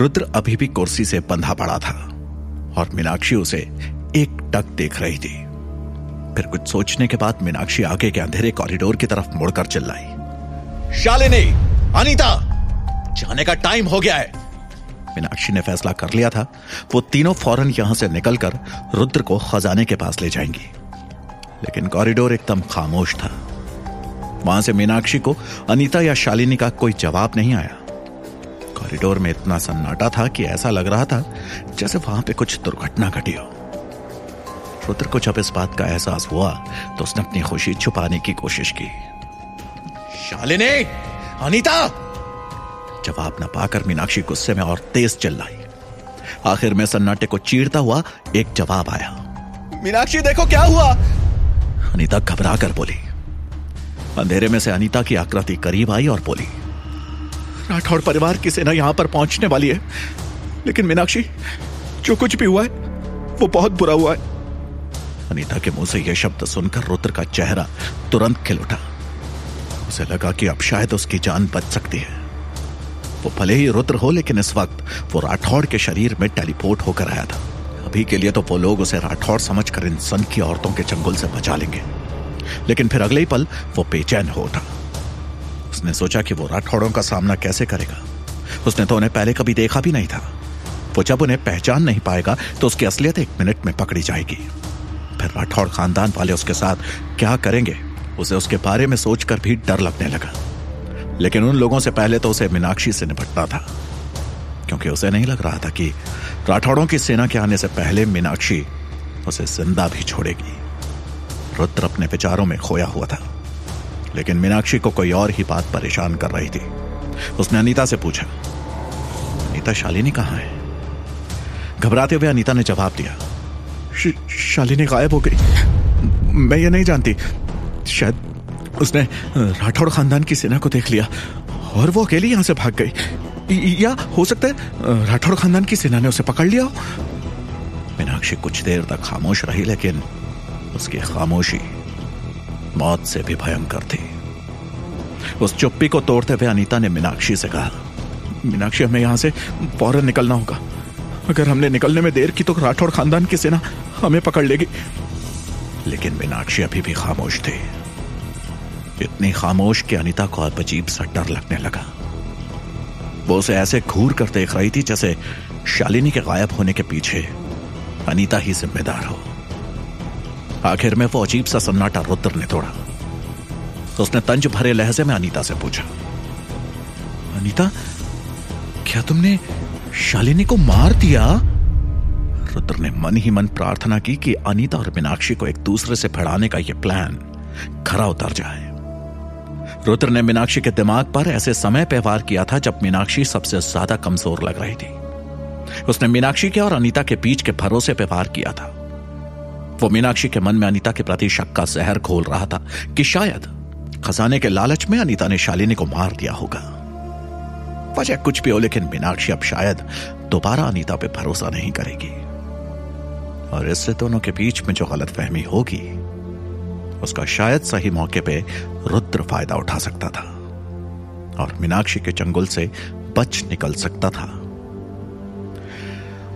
रुद्र अभी भी कुर्सी से बंधा पड़ा था और मीनाक्षी उसे एक टक देख रही थी। फिर कुछ सोचने के बाद मीनाक्षी आगे के अंधेरे कॉरिडोर की तरफ़ मुड़कर चिल्लाई। शालिनी, अनीता, जाने का टाइम हो गया है। मीनाक्षी ने फैसला कर लिया था, वो तीनों फ़ौरन यहाँ से निकलकर रुद्र को खजाने के पास ले जाएँगी। लेकिन कॉरिडोर एकदम खामोश था। वहाँ से मीनाक्षी को अनीता या शालिनी का कोई जवाब नहीं आया। कॉरिडोर में इतना सन्नाटा था कि ऐसा लग रहा था जैसे वहाँ पे कुछ दुर्घटना घटी हो। रुद्र को जब इस बात का एहसास हुआ तो उसने अपनी खुशी छुपाने की कोशिश की। शालिनी! अनीता! जवाब न पाकर मीनाक्षी गुस्से में और तेज चिल्लाई। आखिर में सन्नाटे को चीरता हुआ एक जवाब आया। मीनाक्षी, देखो क्या हुआ! अनीता घबरा कर बोली। अंधेरे में से अनीता की आकृति करीब आई और बोली राठौड़ परिवार की सेना यहाँ पर पहुँचने वाली है। लेकिन मीनाक्षी, जो कुछ भी हुआ है, वो बहुत बुरा हुआ है। अनीता के मुँह से यह शब्द सुनकर रुद्र का चेहरा तुरंत खिल उठा उसे लगा कि अब शायद उसकी जान बच सकती है। वो भले ही रुद्र हो, लेकिन इस वक्त वो राठौड़ के शरीर में टेलीपोर्ट होकर आया था। अभी के लिए तो वो लोग उसे राठौड़ समझकर इन सन की औरतों के चंगुल से बचा लेंगे। लेकिन फिर अगले ही पल वो बेचैन हो उठा। उसने सोचा कि वो राठौड़ों का सामना कैसे करेगा। उसने तो उन्हें पहले कभी देखा भी नहीं था। वो जब उन्हें पहचान नहीं पाएगा तो उसकी असलियत एक मिनट में पकड़ी जाएगी। फिर राठौड़ खानदान वाले उसके साथ क्या करेंगे, उसे उसके बारे में सोचकर भी डर लगने लगा। लेकिन उन लोगों से पहले तो उसे मीनाक्षी से निपटना था। क्योंकि उसे नहीं लग रहा था कि राठौड़ों की सेना के आने से पहले मीनाक्षी उसे ज़िंदा भी छोड़ेगी। रुद्र अपने विचारों में खोया हुआ था। लेकिन मीनाक्षी को कोई और ही बात परेशान कर रही थी। उसने अनीता से पूछा, अनीता, शालिनी कहाँ है? घबराते हुए अनीता ने जवाब दिया शालिनी गायब हो गई। मैं ये नहीं जानती। शायद उसने राठौड़ खानदान की सेना को देख लिया और वो अकेली यहाँ से भाग गई। या हो सकता है राठौड़ खानदान की सेना ने उसे पकड़ लिया मीनाक्षी कुछ देर तक खामोश रही, लेकिन उसकी खामोशी मौत से भी भयंकर थी। उस चुप्पी को तोड़ते हुए अनीता ने मीनाक्षी से कहा, मीनाक्षी, हमें यहाँ से फ़ौरन निकलना होगा। अगर हमने निकलने में देर की तो राठौड़ खानदान की सेना हमें पकड़ लेगी। लेकिन मीनाक्षी अभी भी खामोश थी। इतनी खामोश कि अनिता को अब अजीब सा डर लगने लगा। वो उसे ऐसे घूर कर देख रही थी जैसे शालिनी के गायब होने के पीछे अनीता ही जिम्मेदार हो। आखिर में वो अजीब सा सन्नाटा रुद्र ने तोड़ा। तो उसने तंज भरे लहजे में अनीता से पूछा, अनीता, क्या तुमने शालिनी को मार दिया? रुद्र ने मन ही मन प्रार्थना की कि अनीता और मीनाक्षी को एक दूसरे से फड़ाने का यह प्लान खरा उतर जाए। रुद्र ने मीनाक्षी के दिमाग पर ऐसे समय पे वार किया था जब मीनाक्षी सबसे ज़्यादा कमज़ोर लग रही थी। उसने मीनाक्षी के और अनीता के बीच के भरोसे पे वार किया था। वो मीनाक्षी के मन में अनीता के प्रति शक का जहर खोल रहा था कि शायद खजाने के लालच में अनीता ने शालिनी को मार दिया होगा। वजह कुछ भी हो, लेकिन मीनाक्षी अब शायद दोबारा अनीता पे भरोसा नहीं करेगी। और इससे दोनों के बीच में जो गलत फहमी होगी, उसका शायद सही मौके पे रुद्र फ़ायदा उठा सकता था। और मीनाक्षी के चंगुल से बच निकल सकता था।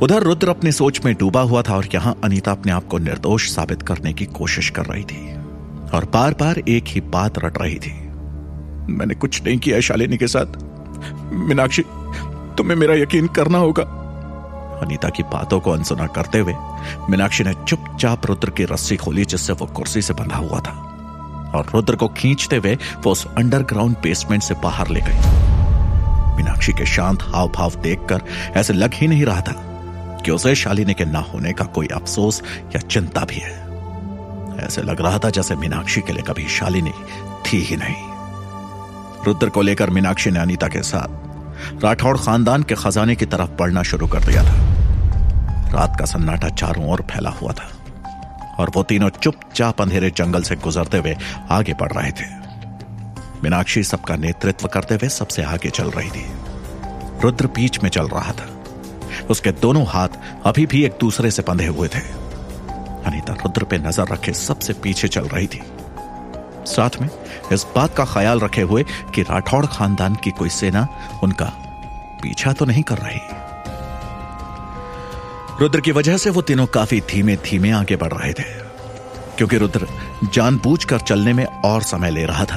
उधर रुद्र अपनी सोच में डूबा हुआ था और यहाँ अनीता अपने आप को निर्दोष साबित करने की कोशिश कर रही थी। और बार बार एक ही बात रट रही थी। मैंने कुछ नहीं किया शालिनी के साथ। मीनाक्षी, तुम्हें मेरा यकीन करना होगा। अनीता की बातों को अनसुना करते हुए मीनाक्षी ने चुपचाप रुद्र की रस्सी खोली जिससे वो कुर्सी से बंधा हुआ था। और रुद्र को खींचते हुए वो उस अंडरग्राउंड बेसमेंट से बाहर ले गई। मीनाक्षी के शांत हाव भाव देखकर ऐसे लग ही नहीं रहा था। कि उसे शालिनी के ना होने का कोई अफसोस या चिंता भी है। ऐसे लग रहा था जैसे मीनाक्षी के लिए कभी शालिनी थी ही नहीं। रुद्र को लेकर मीनाक्षी ने अनिता के साथ राठौड़ खानदान के खजाने की तरफ़ बढ़ना शुरू कर दिया था। रात का सन्नाटा चारों ओर फैला हुआ था और वो तीनों चुपचाप अंधेरे जंगल से गुजरते हुए आगे बढ़ रहे थे। मीनाक्षी सबका नेतृत्व करते हुए सबसे आगे चल रही थी। रुद्र बीच में चल रहा था। उसके दोनों हाथ अभी भी एक दूसरे से बंधे हुए थे। अनीता रुद्र पे नज़र रखे सबसे पीछे चल रही थी। साथ में इस बात का ख्याल रखे हुए कि राठौड़ खानदान की कोई सेना उनका पीछा तो नहीं कर रही। रुद्र की वजह से वो तीनों काफ़ी धीमे धीमे आगे बढ़ रहे थे, क्योंकि रुद्र जानबूझकर चलने में और समय ले रहा था,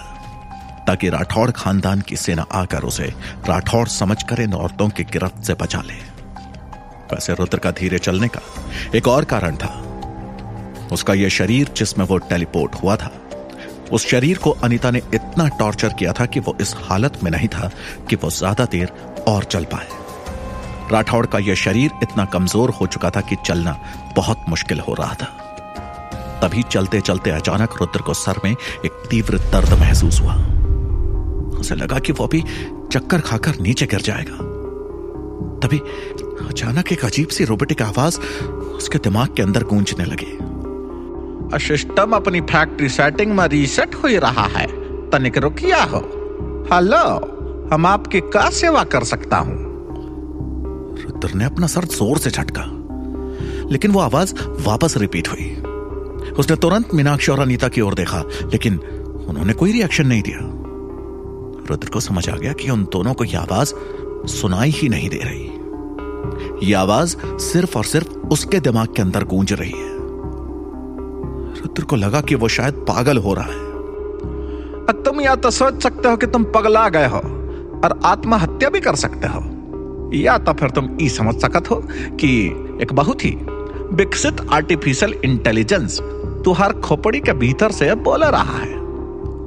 ताकि राठौड़ खानदान की सेना आकर उसे राठौड़ समझकर इन औरतों की गिरफ्त से बचा ले। वैसे रुद्र का धीरे चलने का एक और कारण था। उसका यह शरीर जिसमें वो टेलीपोर्ट हुआ था, उस शरीर को अनीता ने इतना टॉर्चर किया था कि वो इस हालत में नहीं था कि वो ज़्यादा देर और चल पाए। राठौड़ का यह शरीर इतना कमज़ोर हो चुका था कि चलना बहुत मुश्किल हो रहा था। तभी चलते चलते अचानक रुद्र को सर में एक तीव्र दर्द महसूस हुआ। उसे लगा कि वो अभी चक्कर खाकर नीचे गिर जाएगा। तभी अचानक एक अजीब सी रोबोटिक आवाज़ उसके दिमाग के अंदर गूंजने लगी। सिस्टम अपनी फैक्ट्री सेटिंग में रीसेट हो रहा है। तनिक रुकिया हो। हेलो, हम आपकी क्या सेवा कर सकता हूँ। रुद्र ने अपना सर ज़ोर से झटका, लेकिन वो आवाज़ वापस रिपीट हुई। उसने तुरंत मीनाक्षी और अनीता की ओर देखा, लेकिन उन्होंने कोई रिएक्शन नहीं दिया। रुद्र को समझ आ गया कि उन दोनों को यह आवाज़ सुनाई ही नहीं दे रही। यह आवाज़ सिर्फ़ और सिर्फ़ उसके दिमाग के अंदर गूंज रही है। रुद्र को लगा कि वो शायद पागल हो रहा है। तुम या तो सोच सकते हो कि तुम पगला गए हो और आत्महत्या भी कर सकते हो, या तो फिर तुम ई समझ सकत हो कि एक बहुत ही विकसित आर्टिफिशियल इंटेलिजेंस तुहार खोपड़ी के भीतर से बोल रहा है।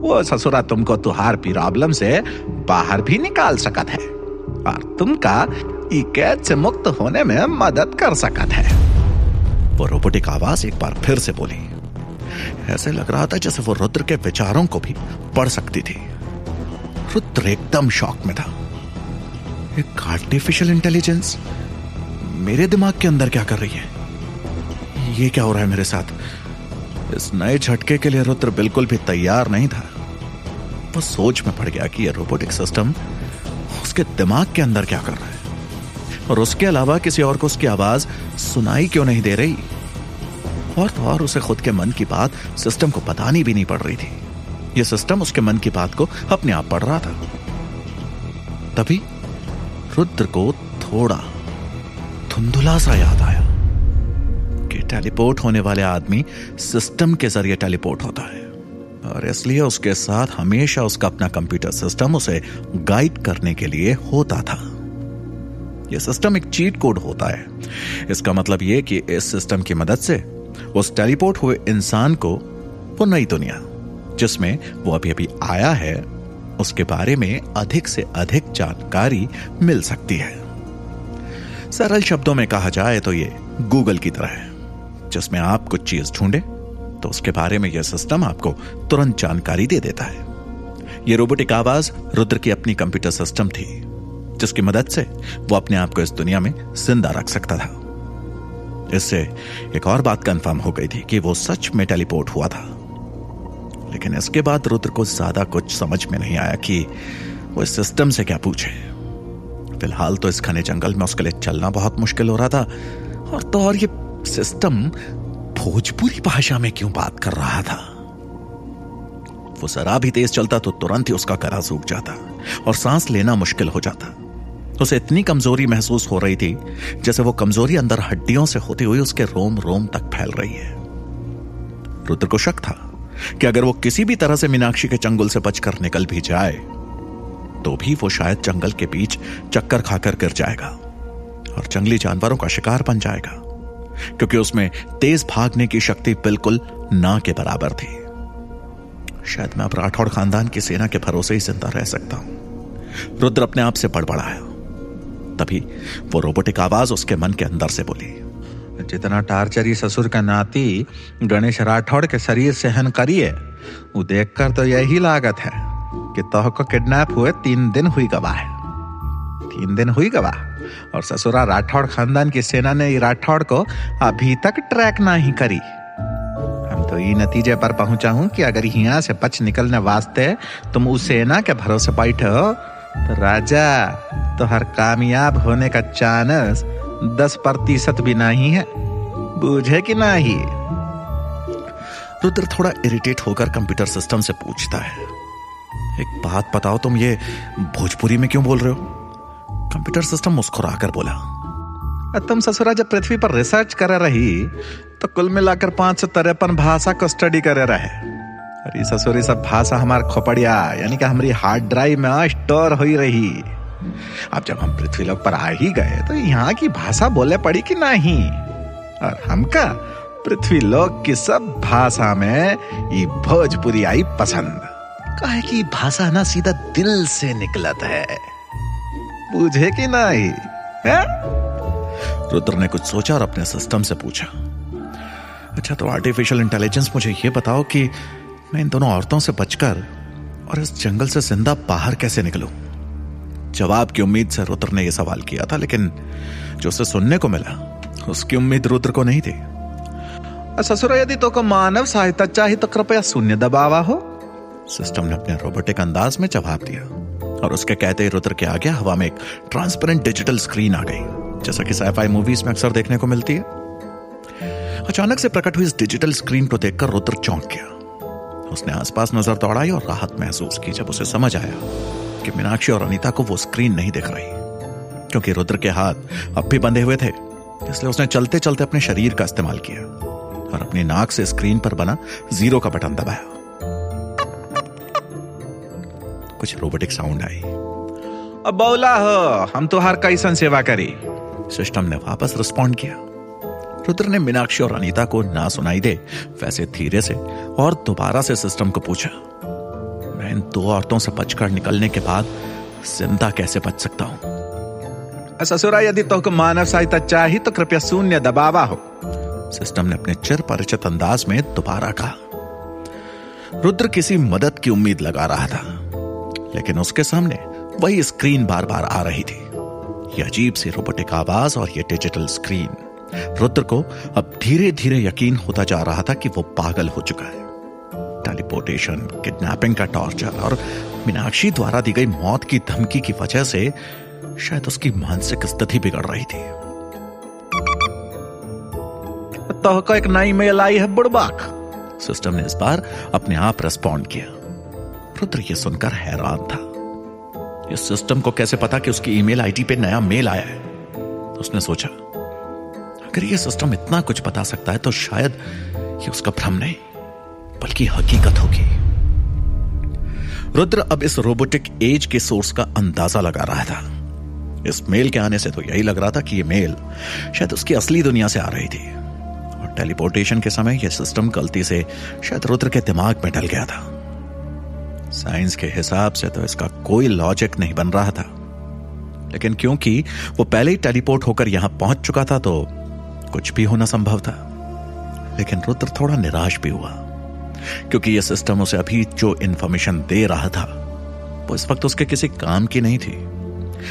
वो ससुरा तुमको तुहार प्रॉब्लम से बाहर भी निकाल सकत है। और तुमका ई कैद से मुक्त होने में मदद कर सकत है। वो रोबोटिक आवाज़ एक बार फिर से बोली, ऐसे लग रहा था जैसे वो रुद्र के विचारों को भी पढ़ सकती थी। रुद्र एकदम शॉक में था। एक आर्टिफिशियल इंटेलिजेंस मेरे दिमाग के अंदर क्या कर रही है? ये क्या हो रहा है मेरे साथ? इस नए झटके के लिए रुद्र बिल्कुल भी तैयार नहीं था। वो सोच में पड़ गया कि यह रोबोटिक सिस्टम उसके दिमाग के अंदर क्या कर रहा है। और उसके अलावा किसी और को उसकी आवाज़ सुनाई क्यों नहीं दे रही? और तो और उसे खुद के मन की बात सिस्टम को बतानी भी नहीं पड़ रही थी। यह सिस्टम उसके मन की बात को अपने आप पढ़ रहा था। तभी रुद्र को थोड़ा धुंधुला सा याद आया कि टेलीपोर्ट होने वाले आदमी सिस्टम के ज़रिए टेलीपोर्ट होता है। और इसलिए उसके साथ हमेशा उसका अपना कंप्यूटर सिस्टम उसे गाइड करने के लिए होता था। यह सिस्टम एक चीट कोड होता है। इसका मतलब यह कि इस सिस्टम की मदद से उस टेलीपोर्ट हुए इंसान को वो नई दुनिया, जिसमें वो अभी अभी आया है, उसके बारे में अधिक से अधिक जानकारी मिल सकती है। सरल शब्दों में कहा जाए तो ये गूगल की तरह है, जिसमें आप कुछ चीज़ ढूंढे तो उसके बारे में यह सिस्टम आपको तुरंत जानकारी दे देता है। यह रोबोटिक आवाज़ रुद्र की अपनी कंप्यूटर सिस्टम थी। जिसकी मदद से वो अपने आप को इस दुनिया में ज़िंदा रख सकता था। इससे एक और बात कंफर्म हो गई थी कि वो सच में टेलीपोर्ट हुआ था। लेकिन इसके बाद रुद्र को ज़्यादा कुछ समझ में नहीं आया कि वो इस सिस्टम से क्या पूछे। फ़िलहाल तो इस घने जंगल में उसके लिए चलना बहुत मुश्किल हो रहा था, और तो और ये सिस्टम भोजपुरी भाषा में क्यों बात कर रहा था? वो जरा भी तेज चलता तो तुरंत ही उसका गला सूख जाता, और सांस लेना मुश्किल हो जाता। उसे इतनी कमज़ोरी महसूस हो रही थी, जैसे वो कमज़ोरी अंदर हड्डियों से होती हुई उसके रोम रोम तक फैल रही है। रुद्र को शक था कि अगर वो किसी भी तरह से मीनाक्षी के चंगुल से बचकर निकल भी जाए तो भी वो शायद जंगल के बीच चक्कर खाकर गिर जाएगा और जंगली जानवरों का शिकार बन जाएगा, क्योंकि उसमें तेज भागने की शक्ति बिल्कुल ना के बराबर थी। शायद मैं अब राठौड़ खानदान की सेना के भरोसे ही ज़िंदा रह सकता हूँ। रुद्र अपने आप से बड़बड़ाया। तभी वो रोबोटिक आवाज़ उसके मन के अंदर से बोली, जितना टार्चरी ससुर का नाती गणेश राठौड़ के शरीर सहन करिए, वो देखकर तो यही लागत है कि तोह को किडनैप हुए तीन दिन हुई गवाह तीन दिन हुई गवाह। और ससुरा राठौड़ खानदान की सेना ने राठौड़ को अभी तक ट्रैक ना ही करी। हम तो ये नतीजे पर पहुँचा हूँ कि अगर यहाँ से बच निकलने वास्ते तुम उस सेना के भरोसे बैठे हो तो राजा तो हर कामयाब होने का चांस दस प्रतिशत भी नहीं है। बूझे कि नहीं? रुद्र थोड़ा इरिटेट होकर कंप्यूटर सिस्टम से पूछता है। एक बात बताओ, तुम ये भोजपुरी में क्यों बोल रहे हो? कंप्यूटर सिस्टम मुस्कुराकर बोला तुम ससुरा जब पृथ्वी पर रिसर्च कर रही तो कुल मिलाकर पाँच सौ तिरपन भाषा को स्टडी करे रहे। अरे ससुरी, सब भाषा हमार खोपड़िया, यानी कि हमारी हार्ड ड्राइव में स्टोर हो रही। अब जब हम पृथ्वी लोक पर आ ही गए तो यहाँ की भाषा बोले पड़ी कि नहीं? और हमका पृथ्वी लोक की सब भाषा में ये भोजपुरी आई पसंद। कहे कि भाषा ना सीधा दिल से निकलत है। बुझे कि नहीं? है? रुद्र ने कुछ सोचा और अपने सिस्टम से पूछा। अच्छा तो आर्टिफिशियल इंटेलिजेंस मुझे यह बताओ कि मैं इन दोनों औरतों से बचकर और इस जंगल से ज़िंदा बाहर कैसे निकलूं? जवाब की उम्मीद से रुद्र ने यह सवाल किया था, लेकिन जो उसे सुनने को मिला, उसकी उम्मीद रुद्र को नहीं थी। ससुर यदि तो को मानव सहायता चाहिए तो कृपया शून्य दबावा हो। सिस्टम ने अपने रोबोटिक अंदाज में जवाब दिया, और उसके कहते ही रुद्र के आगे हवा में एक ट्रांसपेरेंट डिजिटल स्क्रीन आ गई, जैसा कि साइफाई मूवीज़ में अक्सर देखने को मिलती है। अचानक से प्रकट हुई इस डिजिटल स्क्रीन को देखकर रुद्र चौंक गया। उसने आसपास नज़र दौड़ाई और राहत महसूस की जब उसे समझ आया। कि मीनाक्षी और अनीता को वो स्क्रीन नहीं दिख रही क्योंकि रुद्र के हाथ अब भी बंधे हुए थे इसलिए उसने चलते चलते अपने शरीर का इस्तेमाल किया और अपनी नाक से स्क्रीन पर बना ज़ीरो का बटन दबाया। कुछ रोबोटिक साउंड आई। अब बौला हो हम तो हर कैसन सेवा करी। सिस्टम ने वापस रिस्पॉन्ड किया। रुद्र ने मीनाक्षी और अनीता को ना सुनाई दे वैसे धीरे से और दोबारा से सिस्टम को पूछा। इन दो औरतों से बचकर निकलने के बाद ज़िंदा कैसे बच सकता हूँ? ससुरा यदि तो मानव सहायता चाहिए तो कृपया शून्य दबावा हो सिस्टम ने अपने चिर परिचित अंदाज में दोबारा कहा। रुद्र किसी मदद की उम्मीद लगा रहा था लेकिन उसके सामने वही स्क्रीन बार बार आ रही थी। ये अजीब सी रोबोटिक आवाज़ और ये डिजिटल स्क्रीन। रुद्र को अब धीरे धीरे यकीन होता जा रहा था कि वो पागल हो चुका है। टेलीपोर्टेशन किडनैपिंग का टॉर्चर और मीनाक्षी द्वारा दी गई मौत की धमकी की वजह से शायद उसकी मानसिक स्थिति बिगड़ रही थी। तो को एक नई मेल आई है बुड़बाक। सिस्टम ने इस बार अपने आप रेस्पॉन्ड किया। रुद्र ये सुनकर हैरान था। इस सिस्टम को कैसे पता कि उसकी ईमेल आईडी पे नया मेल आया है? उसने सोचा अगर यह सिस्टम इतना कुछ बता सकता है तो शायद ये उसका भ्रम नहीं। बल्कि हकीकत होगी। रुद्र अब इस रोबोटिक एज के सोर्स का अंदाज़ा लगा रहा था। इस मेल के आने से तो यही लग रहा था कि ये मेल शायद उसकी असली दुनिया से आ रही थी। और टेलीपोर्टेशन के समय यह सिस्टम गलती से शायद रुद्र के दिमाग में डल गया था। साइंस के हिसाब से तो इसका कोई लॉजिक नहीं बन रहा था। लेकिन क्योंकि वो पहले ही टेलीपोर्ट होकर यहाँ पहुँच चुका था तो कुछ भी होना संभव था। लेकिन रुद्र थोड़ा निराश भी हुआ। क्योंकि यह सिस्टम उसे अभी जो इंफॉर्मेशन दे रहा था, वो इस वक्त उसके किसी काम की नहीं थी।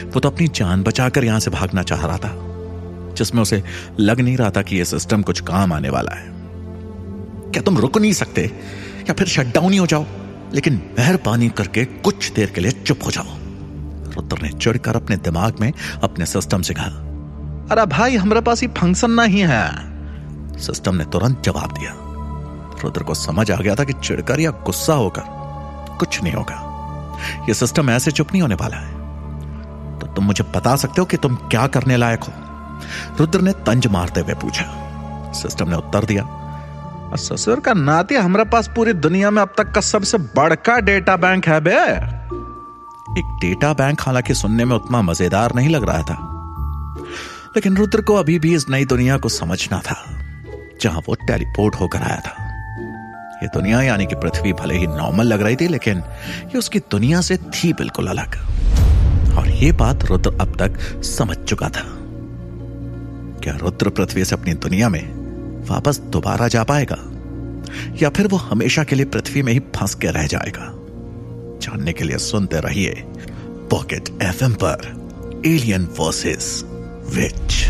वो तो अपनी जान बचाकर यहाँ से भागना चाह रहा था, जिसमें उसे लग नहीं रहा था कि यह सिस्टम कुछ काम आने वाला है। क्या तुम रुक नहीं सकते? या फिर शटडाउन ही हो जाओ, लेकिन मेहरबानी करके कुछ देर के लिए चुप हो जाओ। रुद्र ने चिड़कर अपने दिमाग में अपने सिस्टम से कहा, अरे भाई, हमारे पास ही फ़ंक्शन नहीं है। सिस्टम ने तुरंत जवाब दिया रुद्र को समझ आ गया था कि चिड़कर या गुस्सा होकर कुछ नहीं होगा। यह सिस्टम ऐसे चुप नहीं होने वाला है। तो तुम मुझे बता सकते हो कि तुम क्या करने लायक हो? रुद्र ने तंज मारते हुए पूछा। सिस्टम ने उत्तर दिया ससुर का नाती हमारे पास पूरी दुनिया में अब तक का सबसे बड़का डेटा बैंक है बे। एक डेटा बैंक हालाँकि सुनने में उतना मज़ेदार नहीं लग रहा था। लेकिन रुद्र को अभी भी इस नई दुनिया को समझना था, जहाँ वो टेलीपोर्ट होकर आया था। ये दुनिया यानी कि पृथ्वी भले ही नॉर्मल लग रही थी, लेकिन ये उसकी दुनिया से थी बिल्कुल अलग। और ये बात रुद्र अब तक समझ चुका था। क्या रुद्र पृथ्वी से अपनी दुनिया में वापस दोबारा जा पाएगा? या फिर वो हमेशा के लिए पृथ्वी में ही फंस के रह जाएगा? जानने के लिए सुनते रहिए पॉकेट एफएम पर एलियन वर्सेस विच